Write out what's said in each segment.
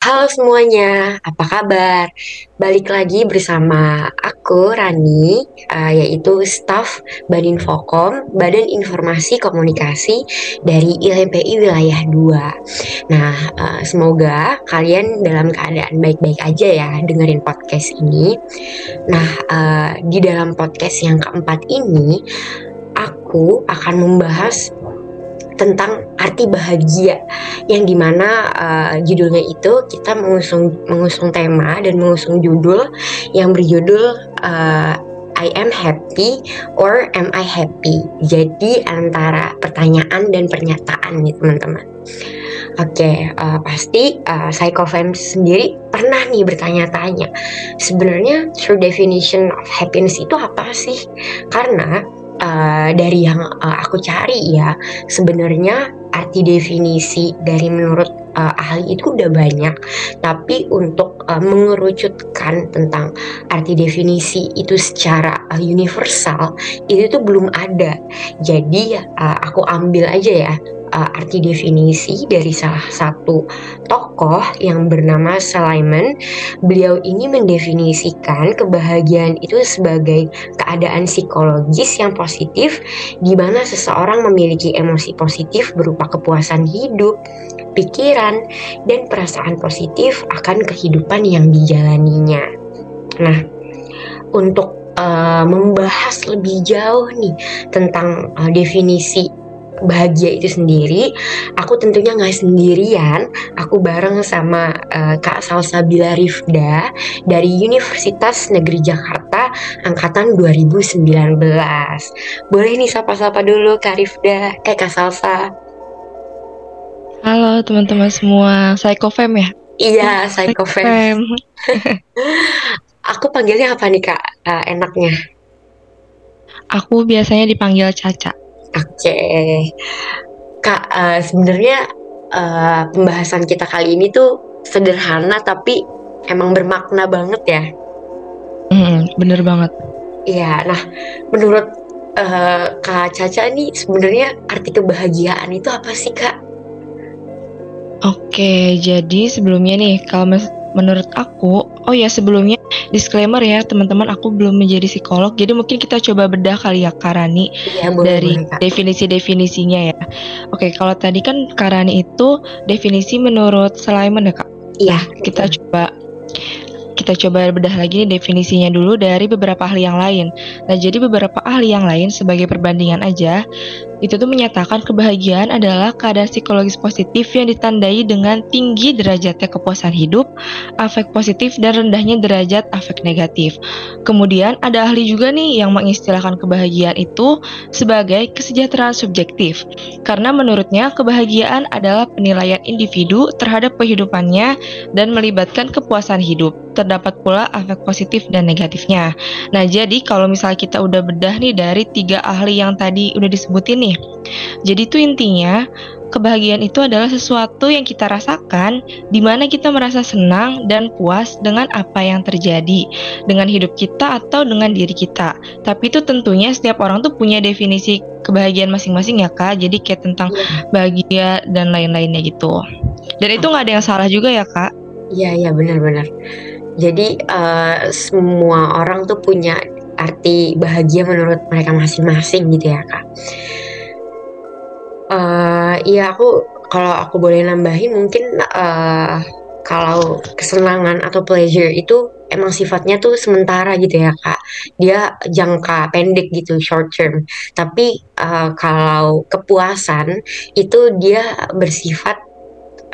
Halo semuanya, apa kabar? Balik lagi bersama aku Rani, uh, yaitu staf Badan Fokom, Badan Informasi Komunikasi dari ILMPI Wilayah 2. Nah, uh, semoga kalian dalam keadaan baik-baik aja ya dengerin podcast ini. Nah, uh, di dalam podcast yang keempat ini, aku akan membahas tentang arti bahagia yang di mana uh, judulnya itu kita mengusung mengusung tema dan mengusung judul yang berjudul uh, I am happy or am I happy jadi antara pertanyaan dan pernyataan nih teman-teman Oke, okay, uh, pasti uh, psychofem sendiri pernah nih bertanya-tanya sebenarnya true definition of happiness itu apa sih? Karena uh, dari yang uh, aku cari ya sebenarnya arti definisi dari menurut uh, ahli itu udah banyak. Tapi untuk uh, mengerucutkan tentang arti definisi itu secara uh, universal itu tuh belum ada. Jadi uh, aku ambil aja ya uh, arti definisi dari salah satu tokoh yang bernama Sulaiman. Beliau ini mendefinisikan kebahagiaan itu sebagai keadaan psikologis yang positif di mana seseorang memiliki emosi positif berupa kepuasan hidup, pikiran, dan perasaan positif akan kehidupan yang dijalaninya. Nah, untuk uh, membahas lebih jauh nih tentang uh, definisi bahagia itu sendiri aku tentunya nggak sendirian. Aku bareng sama uh, Kak Salsa Bila Rifda dari Universitas Negeri Jakarta angkatan 2019 boleh nih sapa-sapa dulu Kak Rifda eh Kak Salsa Halo teman-teman semua Psychofem ya iya Psychofem aku panggilnya apa nih Kak uh, enaknya Aku biasanya dipanggil Caca Oke, okay. kak uh, sebenarnya uh, pembahasan kita kali ini tuh sederhana tapi emang bermakna banget ya. Mm, bener banget. Iya, nah menurut uh, kak Caca nih sebenarnya arti kebahagiaan itu apa sih kak? Oke, jadi sebelumnya nih kalau menurut aku, oh ya sebelumnya disclaimer ya teman-teman, aku belum menjadi psikolog, jadi mungkin kita coba bedah kali ya Karani ya, dari definisi-definisinya ya. Oke, kalau tadi kan Karani itu definisi menurut Sulaiman ya kak. Iya. Kita coba kita coba bedah lagi nih definisinya dulu dari beberapa ahli yang lain. Nah, jadi beberapa ahli yang lain sebagai perbandingan aja, itu tuh menyatakan kebahagiaan adalah keadaan psikologis positif yang ditandai dengan tinggi derajatnya kepuasan hidup, afek positif dan rendahnya derajat afek negatif. Kemudian ada ahli juga nih yang mengistilahkan kebahagiaan itu sebagai kesejahteraan subjektif. Karena menurutnya kebahagiaan adalah penilaian individu terhadap kehidupannya dan melibatkan kepuasan hidup. Terdapat pula afek positif dan negatifnya. Nah, jadi kalau misalnya kita udah bedah nih dari tiga ahli yang tadi udah disebutin nih nih. Jadi itu intinya kebahagiaan itu adalah sesuatu yang kita rasakan di mana kita merasa senang dan puas dengan apa yang terjadi dengan hidup kita atau dengan diri kita. Tapi itu tentunya setiap orang tuh punya definisi kebahagiaan masing-masing ya kak. Jadi kayak tentang iya. bahagia dan lain-lainnya gitu. Dan itu nggak ada yang salah juga ya kak. Iya iya benar-benar. Jadi uh, semua orang tuh punya arti bahagia menurut mereka masing-masing gitu ya kak uh, aku kalau aku boleh nambahin mungkin uh, kalau kesenangan atau pleasure itu emang sifatnya tuh sementara gitu ya kak. Dia jangka pendek gitu short term. Tapi uh, kalau kepuasan itu dia bersifat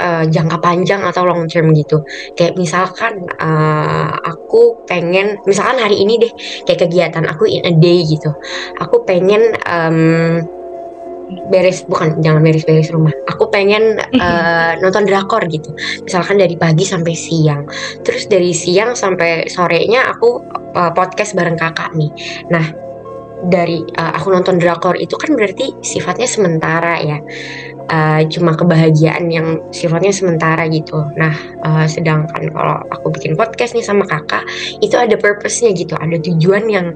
uh, jangka panjang atau long term gitu. Kayak misalkan uh, aku pengen misalkan hari ini deh kayak kegiatan aku in a day gitu. Aku pengen um, beres bukan jangan beres-beres rumah. Aku pengen uh, nonton drakor gitu. Misalkan dari pagi sampai siang. Terus dari siang sampai sorenya aku uh, podcast bareng kakak nih. Nah dari uh, aku nonton drakor itu kan berarti sifatnya sementara ya uh, cuma kebahagiaan yang sifatnya sementara gitu. Nah, uh, sedangkan kalau aku bikin podcast nih sama kakak, itu ada purpose-nya gitu, ada tujuan yang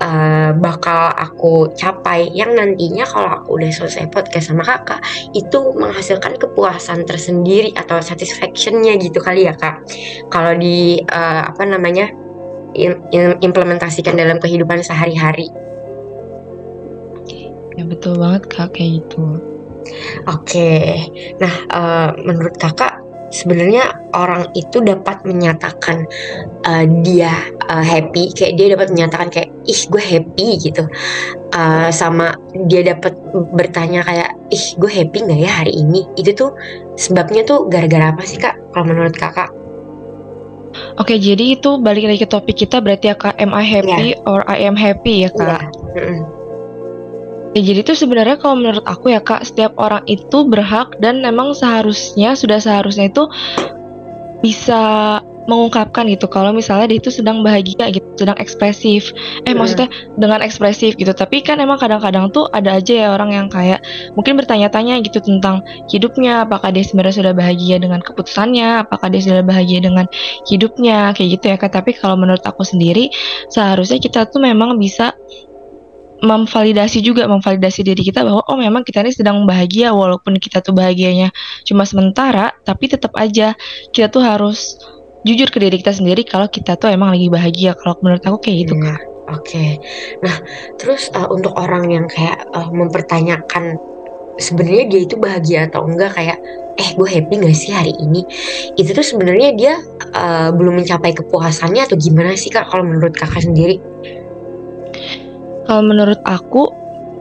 uh, bakal aku capai, yang nantinya kalau aku udah selesai podcast sama kakak, itu menghasilkan kepuasan tersendiri atau satisfaction-nya gitu kali ya kak. Kalau di uh, apa namanya implementasikan dalam kehidupan sehari-hari. Ya betul banget kak kayak gitu. Oke, nah uh, menurut kakak sebenarnya orang itu dapat menyatakan uh, dia uh, happy, kayak dia dapat menyatakan kayak ih gue happy gitu, uh, sama dia dapat bertanya kayak ih gue happy nggak ya hari ini? Itu tuh sebabnya tuh gara-gara apa sih kak? Kalau menurut kakak? Oke, jadi itu balik lagi ke topik kita berarti ya kak, am I happy yeah. or I am happy ya kak? Yeah. Mm -mm. Ya, jadi itu sebenarnya kalau menurut aku ya kak, setiap orang itu berhak dan memang seharusnya sudah seharusnya itu bisa mengungkapkan gitu kalau misalnya dia itu sedang bahagia gitu, sedang ekspresif. Eh hmm. maksudnya dengan ekspresif gitu. Tapi kan emang kadang-kadang tuh ada aja ya orang yang kayak mungkin bertanya-tanya gitu tentang hidupnya, apakah dia sebenarnya sudah bahagia dengan keputusannya, apakah dia sudah bahagia dengan hidupnya kayak gitu ya kak. Tapi kalau menurut aku sendiri seharusnya kita tuh memang bisa memvalidasi juga memvalidasi diri kita bahwa oh memang kita ini sedang bahagia walaupun kita tuh bahagianya cuma sementara tapi tetap aja kita tuh harus jujur ke diri kita sendiri kalau kita tuh emang lagi bahagia kalau menurut aku kayak gitu kan. Oke, okay. nah terus uh, untuk orang yang kayak uh, mempertanyakan sebenarnya dia itu bahagia atau enggak kayak eh gue happy gak sih hari ini itu tuh sebenarnya dia uh, belum mencapai kepuasannya atau gimana sih kak kalau menurut kakak sendiri? Kalau menurut aku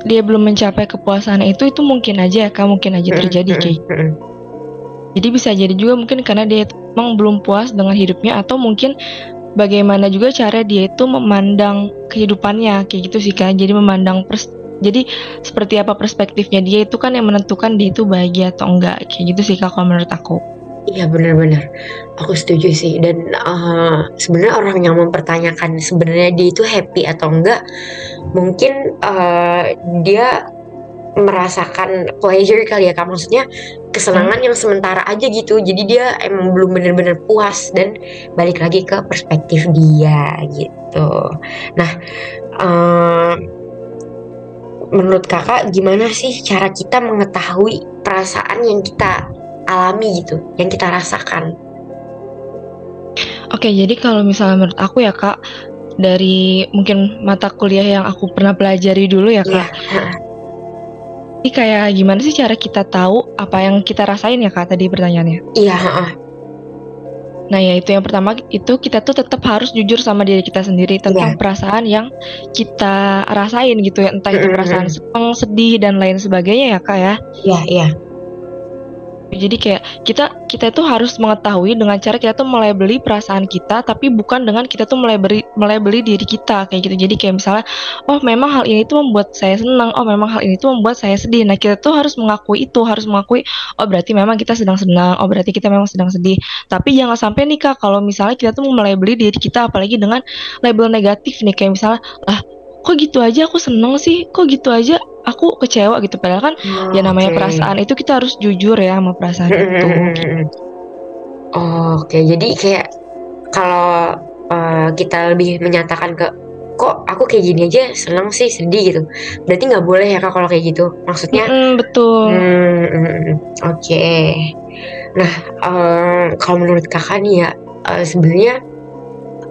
dia belum mencapai kepuasan itu itu mungkin aja ya kak. Mungkin aja terjadi kayak jadi bisa jadi juga mungkin karena dia emang belum puas dengan hidupnya atau mungkin bagaimana juga cara dia itu memandang kehidupannya kayak gitu sih kak. Jadi memandang pers jadi seperti apa perspektifnya dia itu kan yang menentukan dia itu bahagia atau enggak kayak gitu sih kak kalau menurut aku Iya benar-benar, aku setuju sih. Dan uh, sebenarnya orang yang mempertanyakan sebenarnya dia itu happy atau enggak, mungkin uh, dia merasakan pleasure kali ya kak. Maksudnya kesenangan yang sementara aja gitu. Jadi dia emang belum benar-benar puas dan balik lagi ke perspektif dia gitu. Nah, uh, menurut kakak gimana sih cara kita mengetahui perasaan yang kita alami gitu, yang kita rasakan. Oke, jadi kalau misalnya menurut aku ya kak, dari mungkin mata kuliah yang aku pernah pelajari dulu ya kak. Yeah. Ini kayak gimana sih cara kita tahu apa yang kita rasain ya kak tadi pertanyaannya? Iya. Nah ya itu yang pertama itu kita tuh tetap harus jujur sama diri kita sendiri tentang yeah. perasaan yang kita rasain gitu ya entah itu perasaan senang, sedih dan lain sebagainya ya kak ya. Iya yeah, iya. Yeah jadi kayak kita kita itu harus mengetahui dengan cara kita tuh mulai beli perasaan kita, tapi bukan dengan kita tuh mulai beli mulai beli diri kita kayak gitu. Jadi kayak misalnya, oh memang hal ini tuh membuat saya senang, oh memang hal ini tuh membuat saya sedih. Nah kita tuh harus mengakui itu, harus mengakui, oh berarti memang kita sedang senang, oh berarti kita memang sedang sedih. Tapi jangan sampai nih kak, kalau misalnya kita tuh mulai beli diri kita, apalagi dengan label negatif nih, kayak misalnya, lah kok gitu aja aku seneng sih, kok gitu aja aku kecewa gitu padahal kan oh, ya namanya okay. perasaan itu kita harus jujur ya sama perasaan itu oh, oke okay. jadi kayak kalau uh, kita lebih menyatakan ke kok aku kayak gini aja senang sih sedih gitu berarti nggak boleh ya kak kalau kayak gitu maksudnya mm, betul mm, mm, oke okay. nah uh, kalau menurut kakak nih ya uh, sebenarnya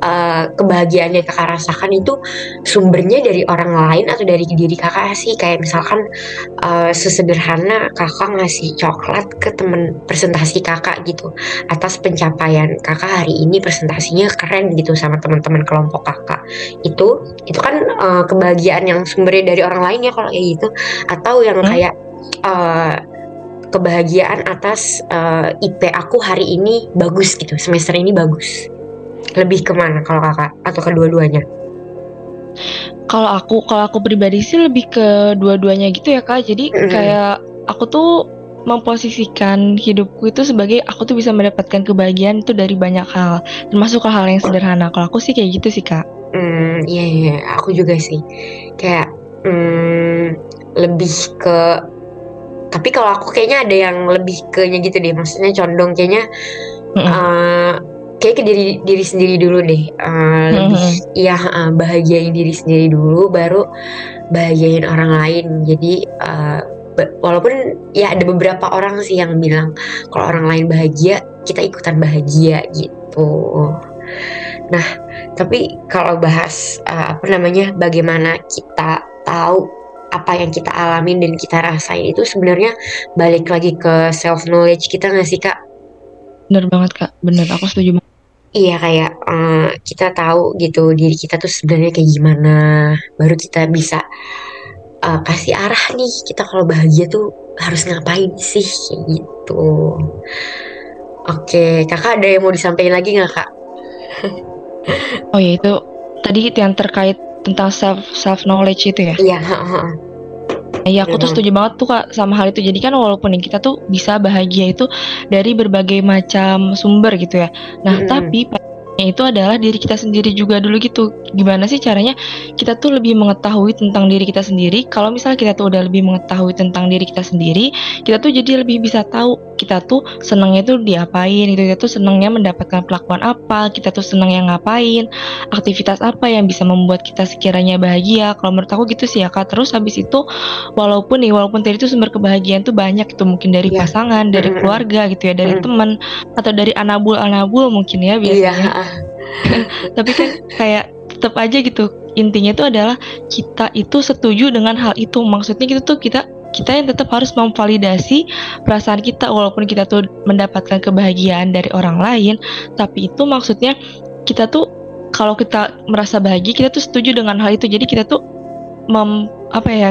uh, kebahagiaan yang kakak rasakan itu sumbernya dari orang lain atau dari diri kakak sih? Kayak misalkan uh, sesederhana kakak ngasih coklat ke temen presentasi kakak gitu atas pencapaian kakak hari ini presentasinya keren gitu sama teman-teman kelompok kakak. Itu itu kan uh, kebahagiaan yang sumbernya dari orang lain ya kalau kayak gitu. Atau yang hmm? kayak uh, kebahagiaan atas uh, IP aku hari ini bagus gitu semester ini bagus lebih ke mana kalau kakak atau kedua-duanya? Kalau aku, kalau aku pribadi sih lebih ke dua-duanya gitu ya kak. Jadi mm -hmm. kayak aku tuh memposisikan hidupku itu sebagai aku tuh bisa mendapatkan kebahagiaan itu dari banyak hal, termasuk hal-hal yang sederhana. Kalau aku sih kayak gitu sih kak. Hmm, iya iya, aku juga sih. Kayak hmm, lebih ke tapi kalau aku kayaknya ada yang lebih ke nya gitu deh maksudnya condong kayaknya Mm-mm. eh, kayak ke diri diri sendiri dulu deh Eh, lebih Mm-mm. ya eh, bahagiain diri sendiri dulu baru bahagiain orang lain jadi ba- walaupun ya ada beberapa orang sih yang bilang kalau orang lain bahagia kita ikutan bahagia gitu nah tapi kalau bahas eh, apa namanya bagaimana kita tahu apa yang kita alamin dan kita rasain itu sebenarnya balik lagi ke self knowledge kita nggak sih kak Bener banget kak, bener aku setuju banget. Iya kayak eh, kita tahu gitu diri kita tuh sebenarnya kayak gimana, baru kita bisa eh, kasih arah nih kita kalau bahagia tuh harus ngapain sih kayak gitu. Oke, kakak ada yang mau disampaikan lagi nggak kak? Oh ya itu tadi yang terkait tentang self self knowledge itu ya. Iya. Iya aku tuh Benar. setuju banget tuh kak sama hal itu. Jadi kan walaupun yang kita tuh bisa bahagia itu dari berbagai macam sumber gitu ya. Nah Mm-mm. tapi yang itu adalah diri kita sendiri juga dulu gitu. Gimana sih caranya kita tuh lebih mengetahui tentang diri kita sendiri. Kalau misalnya kita tuh udah lebih mengetahui tentang diri kita sendiri, kita tuh jadi lebih bisa tahu kita tuh senangnya tuh diapain gitu. Kita tuh senangnya mendapatkan pelakuan apa, kita tuh senang yang ngapain, aktivitas apa yang bisa membuat kita sekiranya bahagia. Kalau menurut aku gitu sih ya kak. Terus habis itu walaupun nih walaupun tadi itu sumber kebahagiaan tuh banyak itu mungkin dari Iya. pasangan, dari keluarga gitu ya, dari teman atau dari anabul-anabul mungkin ya Iya, biasanya. ha, ha. Tapi kan kayak tetap aja gitu. Intinya itu adalah kita itu setuju dengan hal itu. Maksudnya gitu tuh kita kita yang tetap harus memvalidasi perasaan kita walaupun kita tuh mendapatkan kebahagiaan dari orang lain, tapi itu maksudnya kita tuh kalau kita merasa bahagia kita tuh setuju dengan hal itu. Jadi kita tuh mem, apa ya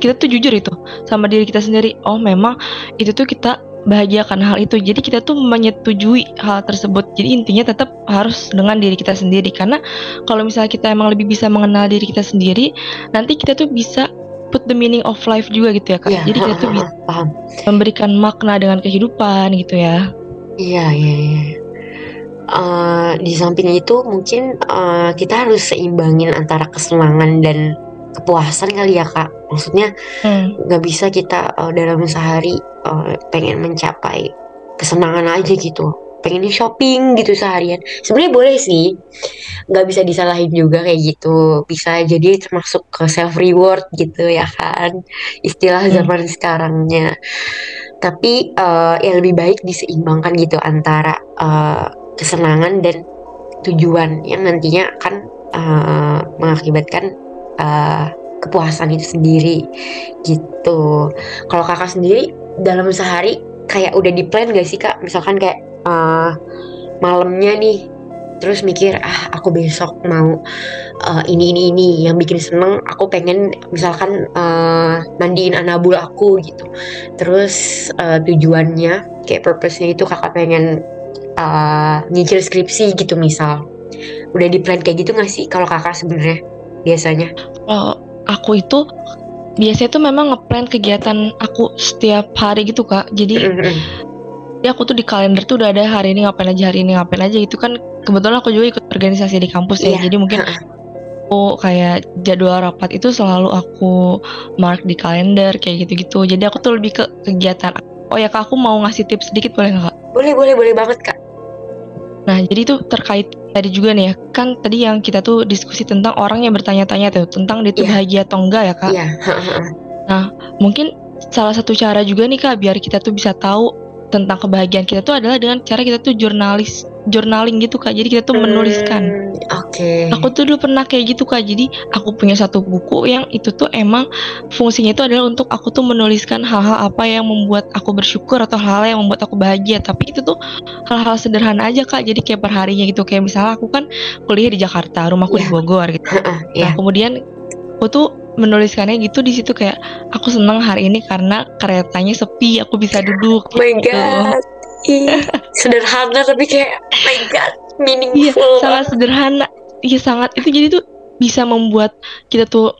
kita tuh jujur itu sama diri kita sendiri. Oh, memang itu tuh kita bahagia karena hal itu. Jadi kita tuh menyetujui hal tersebut. Jadi intinya tetap harus dengan diri kita sendiri karena kalau misalnya kita emang lebih bisa mengenal diri kita sendiri, nanti kita tuh bisa put the meaning of life juga gitu ya kak. Iya, Jadi kita tuh bisa ha. paham. memberikan makna dengan kehidupan gitu ya. Iya, iya, iya. Eh, di samping itu mungkin eh, kita harus seimbangin antara kesenangan dan kepuasan kali ya kak. Maksudnya Hmm. nggak bisa kita eh, dalam sehari eh, pengen mencapai kesenangan aja gitu. Pengen shopping gitu seharian. Sebenarnya boleh sih. Nggak bisa disalahin juga kayak gitu. Bisa jadi termasuk ke self reward gitu ya kan? Istilah Hmm. zaman sekarangnya. Tapi eh, ya lebih baik diseimbangkan gitu antara eh, kesenangan dan tujuan yang nantinya akan eh, mengakibatkan eh, kepuasan itu sendiri gitu. Kalau kakak sendiri dalam sehari kayak udah di plan gak sih kak? Misalkan kayak eh, malamnya nih terus mikir ah aku besok mau eh, ini ini ini. Yang bikin seneng aku pengen misalkan eh, mandiin anabul aku gitu. Terus eh, tujuannya kayak purpose-nya itu kakak pengen eh, nyicil skripsi gitu misal. Udah di plan kayak gitu gak sih kalau kakak sebenarnya biasanya? Kalau aku itu biasanya tuh memang ngeplan kegiatan aku setiap hari gitu kak. Jadi jadi aku tuh di kalender tuh udah ada hari ini ngapain aja hari ini ngapain aja itu kan kebetulan aku juga ikut organisasi di kampus ya. Iya. Jadi mungkin aku kayak jadwal rapat itu selalu aku mark di kalender kayak gitu-gitu. Jadi aku tuh lebih ke kegiatan. Oh ya kak aku mau ngasih tips sedikit boleh nggak boleh boleh boleh banget kak Nah, jadi itu terkait tadi juga nih ya. Kan tadi yang kita tuh diskusi tentang orang yang bertanya-tanya tuh tentang dia tuh Iya. bahagia atau enggak ya, Kak. iya Mungkin salah satu cara juga nih, Kak, biar kita tuh bisa tahu tentang kebahagiaan kita tuh adalah dengan cara kita tuh jurnalis journaling gitu, Kak. Jadi kita tuh menuliskan. Hmm, oke. Aku tuh dulu pernah kayak gitu kak. Jadi aku punya satu buku yang itu tuh emang Fungsinya itu adalah untuk aku tuh menuliskan hal-hal apa yang membuat aku bersyukur Atau hal-hal yang membuat aku bahagia. Tapi itu tuh hal-hal sederhana aja kak. Jadi kayak perharinya gitu. Kayak misalnya aku kan kuliah di Jakarta Rumahku di Iya. Bogor gitu. Heeh, Nah iya. kemudian aku tuh menuliskannya gitu di situ kayak Aku senang hari ini karena keretanya sepi Aku bisa duduk Oh my gitu. god Ih, sederhana tapi kayak oh my god Iya, meaningful sangat sederhana. Iya sangat. Itu jadi tuh bisa membuat kita tuh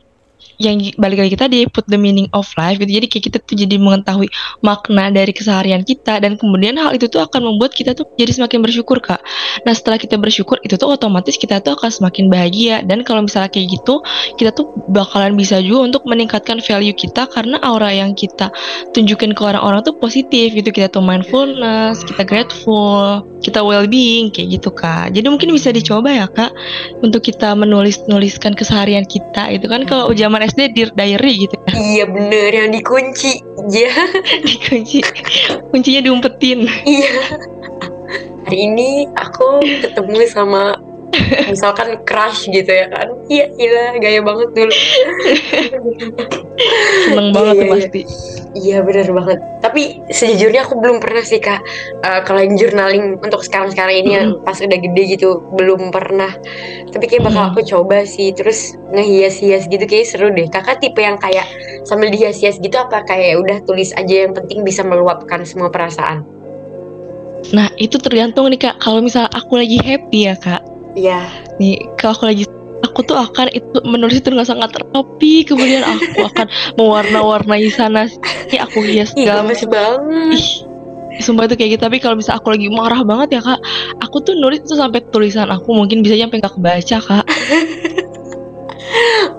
yang balik lagi kita di put the meaning of life gitu. Jadi kayak kita tuh jadi mengetahui makna dari keseharian kita dan kemudian hal itu tuh akan membuat kita tuh jadi semakin bersyukur kak. Nah setelah kita bersyukur itu tuh otomatis kita tuh akan semakin bahagia. Dan kalau misalnya kayak gitu kita tuh bakalan bisa juga untuk meningkatkan value kita karena aura yang kita tunjukin ke orang-orang tuh positif gitu. Kita tuh mindfulness kita grateful kita well being kayak gitu kak. Jadi mungkin bisa dicoba ya kak untuk kita menulis nuliskan keseharian kita itu kan. Kalau zaman SD di diary gitu ya. Iya bener yang dikunci. Iya. Dikunci. Kuncinya diumpetin. Iya. Hari ini aku ketemu sama misalkan crush gitu ya kan. Iya iya gaya banget dulu. Seneng banget iya, tuh iya. pasti. Iya benar banget. Tapi sejujurnya aku belum pernah sih kak uh, kalau yang journaling untuk sekarang sekarang ini mm. pas udah gede gitu. Belum pernah. Tapi kayak bakal mm. aku coba sih. Terus ngehias-hias gitu kayak seru deh. Kakak tipe yang kayak sambil dihias-hias gitu apa kayak udah tulis aja yang penting bisa meluapkan semua perasaan? Nah itu tergantung nih kak. Kalau misal aku lagi happy ya kak Iya. Nih, kalau aku lagi aku tuh akan itu menulis itu dengan sangat rapi. Kemudian aku akan mewarna-warnai sana sih aku hias segala macam. banget. Ih, sumpah itu kayak gitu. Tapi kalau bisa aku lagi marah banget ya kak aku tuh nulis itu sampai tulisan aku mungkin bisa sampai gak kebaca kak.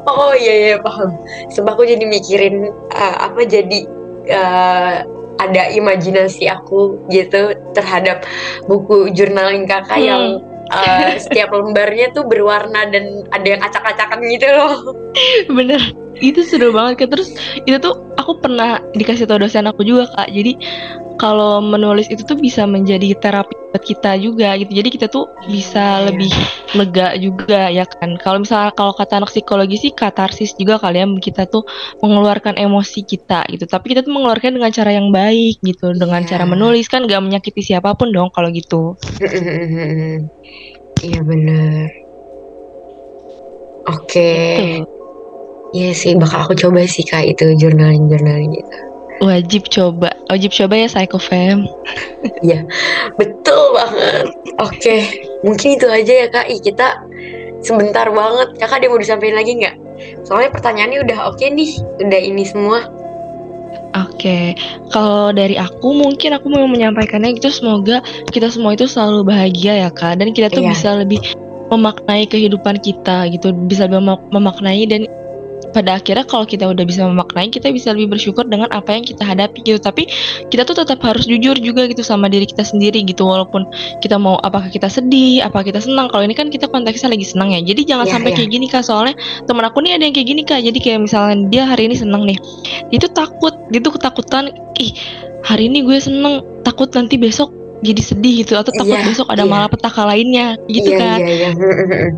Oh iya iya paham. Sebab aku jadi mikirin uh, apa jadi uh, ada imajinasi aku gitu terhadap buku journaling kakak hmm. yang uh, setiap lembarnya tuh berwarna dan ada yang acak-acakan gitu loh. Bener. Itu seru banget kan terus itu tuh aku pernah dikasih tau dosen aku juga kak. Jadi kalau menulis itu tuh bisa menjadi terapi buat kita juga gitu. Jadi kita tuh bisa yeah. lebih lega juga ya kan? Kalau misalnya kalau kata anak psikologi sih katarsis juga kalian ya kita tuh mengeluarkan emosi kita gitu. Tapi kita tuh mengeluarkan dengan cara yang baik gitu dengan yeah. cara menulis kan gak menyakiti siapa pun dong kalau gitu. Iya bener. Oke. Okay. Iya sih bakal aku coba sih kak itu journaling journaling gitu Wajib coba, wajib coba ya Psycho Fam. Iya, betul banget. Oke, mungkin itu aja ya kak. Ih, kita sebentar banget. Kakak dia mau disampaikan lagi nggak? Soalnya pertanyaannya udah oke okay nih, udah ini semua. Oke, okay. kalau dari aku mungkin aku mau menyampaikannya gitu semoga kita semua itu selalu bahagia ya kak dan kita tuh yeah. bisa lebih memaknai kehidupan kita gitu bisa lebih memaknai dan pada akhirnya kalau kita udah bisa memaknai kita bisa lebih bersyukur dengan apa yang kita hadapi gitu. Tapi kita tuh tetap harus jujur juga gitu sama diri kita sendiri gitu. Walaupun kita mau apakah kita sedih apa kita senang. Kalau ini kan kita konteksnya lagi senang ya. Jadi jangan yeah, sampai yeah. kayak gini kak. Soalnya temen aku nih ada yang kayak gini kak. Jadi kayak misalnya dia hari ini senang nih. Itu takut. Dia tuh ketakutan. Ih hari ini gue seneng. Takut nanti besok jadi sedih gitu. Atau takut yeah, besok ada yeah. malapetaka lainnya gitu yeah, kan yeah, yeah.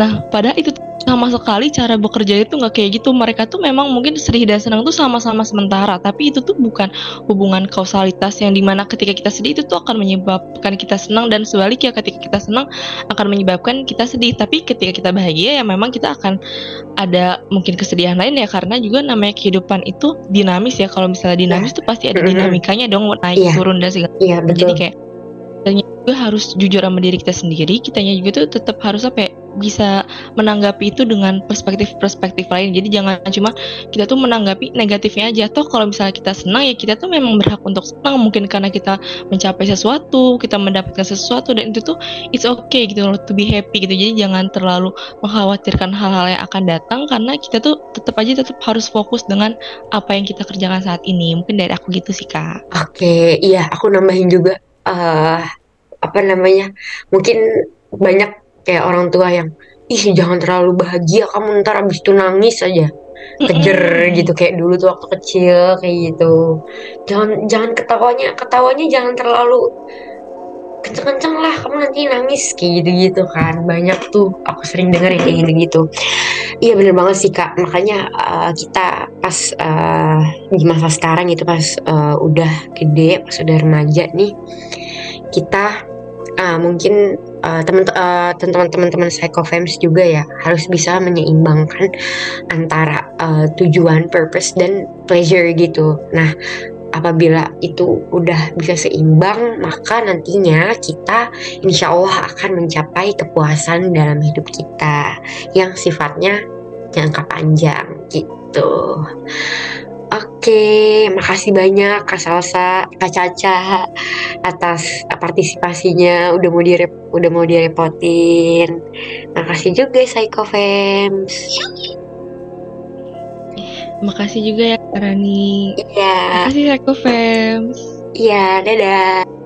nah pada itu sama sekali cara bekerja itu nggak kayak gitu. Mereka tuh memang mungkin sedih dan senang tuh sama-sama sementara. Tapi itu tuh bukan hubungan kausalitas yang di mana ketika kita sedih itu tuh akan menyebabkan kita senang dan sebaliknya ketika kita senang akan menyebabkan kita sedih. Tapi ketika kita bahagia ya memang kita akan ada mungkin kesedihan lain ya. Karena juga namanya kehidupan itu dinamis ya. Kalau misalnya dinamis yeah. tuh pasti ada dinamikanya dong naik yeah. turun dan segala yeah, betul. jadi kayak juga harus jujur sama diri kita sendiri. Kitanya juga tuh tetap harus apa ya, bisa menanggapi itu dengan perspektif-perspektif lain. Jadi jangan cuma kita tuh menanggapi negatifnya aja. Toh kalau misalnya kita senang ya kita tuh memang berhak untuk senang. Mungkin karena kita mencapai sesuatu, kita mendapatkan sesuatu dan itu tuh it's okay gitu loh to be happy gitu. Jadi jangan terlalu mengkhawatirkan hal-hal yang akan datang karena kita tuh tetap aja tetap harus fokus dengan apa yang kita kerjakan saat ini. Mungkin dari aku gitu sih kak. Oke, okay, iya aku nambahin juga uh, apa namanya mungkin banyak kayak orang tua yang ih jangan terlalu bahagia kamu ntar abis itu nangis aja. Kejer gitu kayak dulu tuh waktu kecil kayak gitu. Jangan jangan ketawanya ketawanya jangan terlalu kenceng-kenceng lah kamu nanti nangis kayak gitu-gitu kan. Banyak tuh aku sering dengar yang kayak gitu-gitu. Iya bener banget sih kak. Makanya uh, kita pas uh, di masa sekarang itu pas uh, udah gede pas udah remaja nih kita uh, mungkin uh, teman uh, teman-teman psychofems juga ya harus bisa menyeimbangkan antara uh, tujuan, purpose dan pleasure gitu. Nah, apabila itu udah bisa seimbang, maka nantinya kita insya Allah akan mencapai kepuasan dalam hidup kita yang sifatnya jangka panjang gitu. Oke, makasih banyak Kak Salsa, Kak Caca atas partisipasinya udah mau direp udah mau direpotin. Makasih juga Psycho Fams. Makasih juga ya Rani. Iya. Makasih Psycho Fams. Iya, dadah.